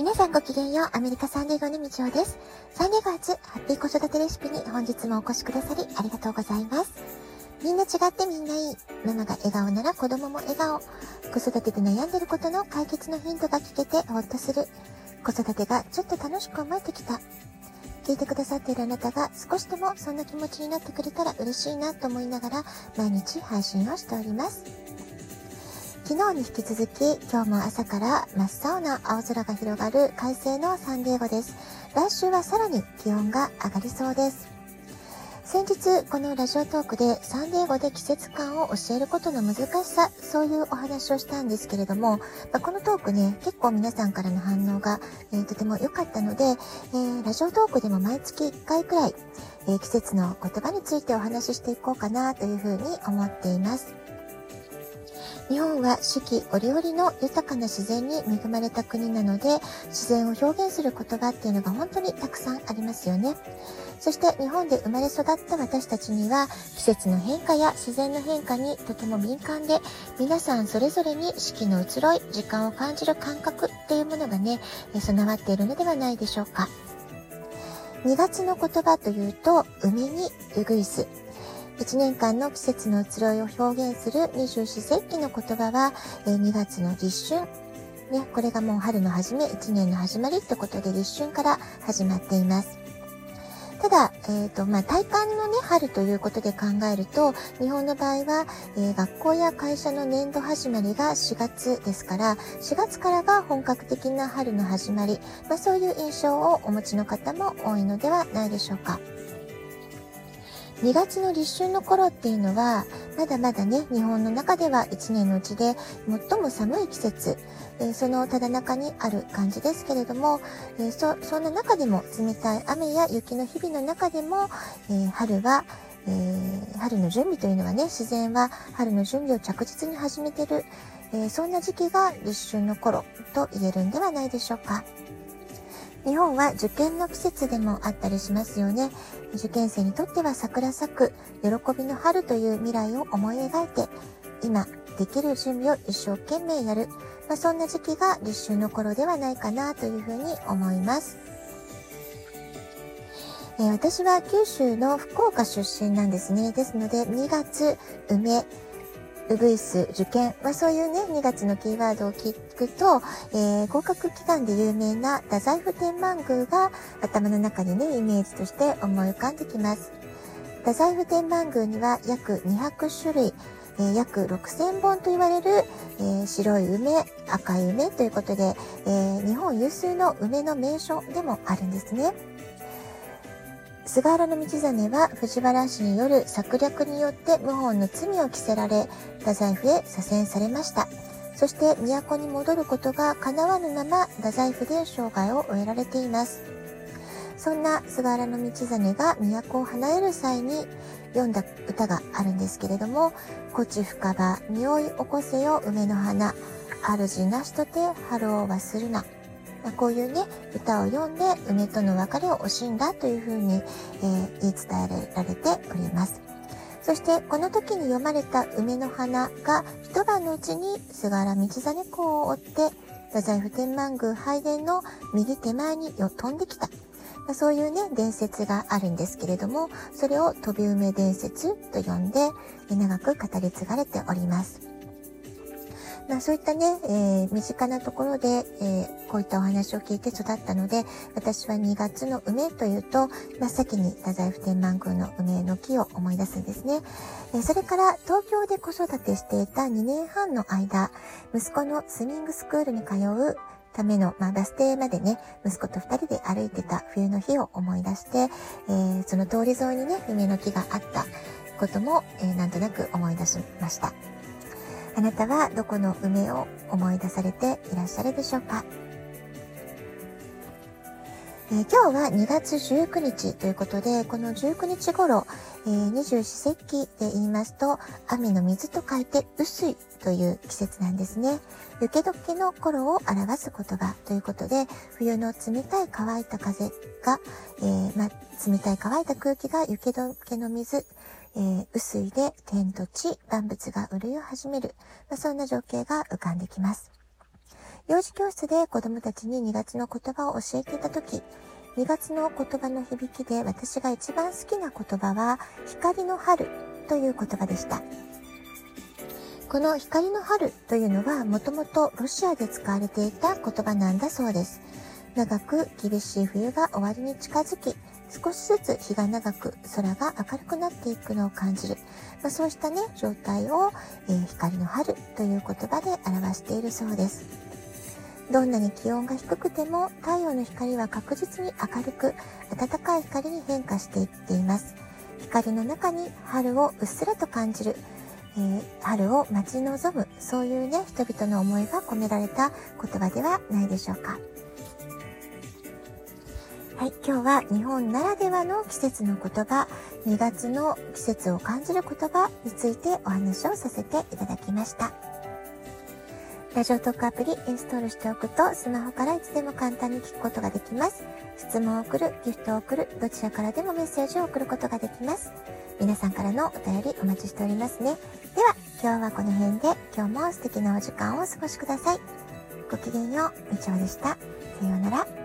皆さんごきげんよう、アメリカサンデーゴのみちおです。サンデーゴ初、ハッピー子育てレシピに本日もお越しくださりありがとうございます。みんな違ってみんないい。ママが笑顔なら子供も笑顔。子育てで悩んでることの解決のヒントが聞けてほっとする。子育てがちょっと楽しく思えてきた。聞いてくださっているあなたが少しでもそんな気持ちになってくれたら嬉しいなと思いながら毎日配信をしております。昨日に引き続き、今日も朝から真っ青な青空が広がる快晴のサンディエゴです。来週はさらに気温が上がりそうです。先日、このラジオトークでサンディエゴで季節感を教えることの難しさ、そういうお話をしたんですけれども、まこのトークね、結構皆さんからの反応が、えー、とても良かったので、えー、ラジオトークでも毎月1回くらい、えー、季節の言葉についてお話ししていこうかなというふうに思っています。日本は四季折々の豊かな自然に恵まれた国なので、自然を表現する言葉っていうのが本当にたくさんありますよね。そして日本で生まれ育った私たちには季節の変化や自然の変化にとても敏感で皆さんそれぞれに四季の移ろい、時間を感じる感覚っていうものがね、備わっているのではないでしょうか。2月の言葉というと、海にうぐいす。1年間の季節の移ろいを表現する二十四節気の言葉は、え2月の立春。ね、これがもう春の初め、1年の始まりってことで立春から始まっています。ただ、えっ、ー、と、まあ、体感のね、春ということで考えると、日本の場合は、えー、学校や会社の年度始まりが4月ですから、4月からが本格的な春の始まり、まあ、そういう印象をお持ちの方も多いのではないでしょうか。2月の立春の頃っていうのは、まだまだね、日本の中では1年のうちで最も寒い季節、え、そのただ中にある感じですけれども、え、そ、そんな中でも冷たい雨や雪の日々の中でも、え、春は、え春の準備というのはね、自然は春の準備を着実に始めてる、えそんな時期が立春の頃と言えるんではないでしょうか。日本は受験の季節でもあったりしますよね。受験生にとっては桜咲く、喜びの春という未来を思い描いて、今できる準備を一生懸命やる。まあ、そんな時期が立春の頃ではないかなというふうに思います。えー、私は九州の福岡出身なんですね。ですので、2月、梅、ウグイス、受験、まあ、そういうね、2月のキーワードを聞くと、えー、合格祈願で有名な太宰府天満宮が頭の中にね、イメージとして思い浮かんできます。太宰府天満宮には約200種類、えー、約6000本と言われる、えー、白い梅、赤い梅ということで、えー、日本有数の梅の名所でもあるんですね。菅原道真は藤原氏による策略によって謀反の罪を着せられ、太宰府へ左遷されました。そして都に戻ることが叶わぬまま太宰府で生涯を終えられています。そんな菅原道真が都を離れる際に読んだ歌があるんですけれども、こち深場、匂い起こせよ梅の花、主なしとて春を忘るな。まあ、こういうね、歌を読んで梅との別れを惜しんだというふうに、えー、言い伝えられております。そしてこの時に読まれた梅の花が一晩のうちに菅原道真公を追って太宰府天満宮拝殿の右手前に飛んできた。まあ、そういうね、伝説があるんですけれども、それを飛び梅伝説と呼んで、長く語り継がれております。まあそういったね、えー、身近なところで、えー、こういったお話を聞いて育ったので、私は2月の梅というと、真っ先に太宰府天満宮の梅の木を思い出すんですね。え、それから東京で子育てしていた2年半の間、息子のスミングスクールに通うための、まあ、バス停までね、息子と二人で歩いてた冬の日を思い出して、えー、その通り沿いにね、梅の木があったことも、えー、なんとなく思い出しました。あなたはどこの梅を思い出されていらっしゃるでしょうか、えー、今日は2月19日ということで、この19日頃、えー、二十四節気で言いますと、雨の水と書いて雨水という季節なんですね。雪解けの頃を表す言葉ということで、冬の冷たい乾いた風が、えー、ま冷たい乾いた空気が雪解けの水、えー、雨水で天と地、万物が潤いを始める、まあ、そんな情景が浮かんできます。幼児教室で子供たちに2月の言葉を教えていた時、2月の言葉の響きで私が一番好きな言葉は光の春という言葉でした。この光の春というのはもともとロシアで使われていた言葉なんだそうです。長く厳しい冬が終わりに近づき、少しずつ日が長く空が明るくなっていくのを感じる。まあ、そうしたね、状態を、えー、光の春という言葉で表しているそうです。どんなに気温が低くても太陽の光は確実に明るく暖かい光に変化していっています。光の中に春をうっすらと感じる。えー、春を待ち望む、そういうね、人々の思いが込められた言葉ではないでしょうか。はい、今日は日本ならではの季節の言葉、2月の季節を感じる言葉についてお話をさせていただきました。ラジオトークアプリインストールしておくとスマホからいつでも簡単に聞くことができます。質問を送る、ギフトを送る、どちらからでもメッセージを送ることができます。皆さんからのお便りお待ちしておりますね。では、今日はこの辺で今日も素敵なお時間をお過ごしください。ごきげんよう、みちおでした。さようなら。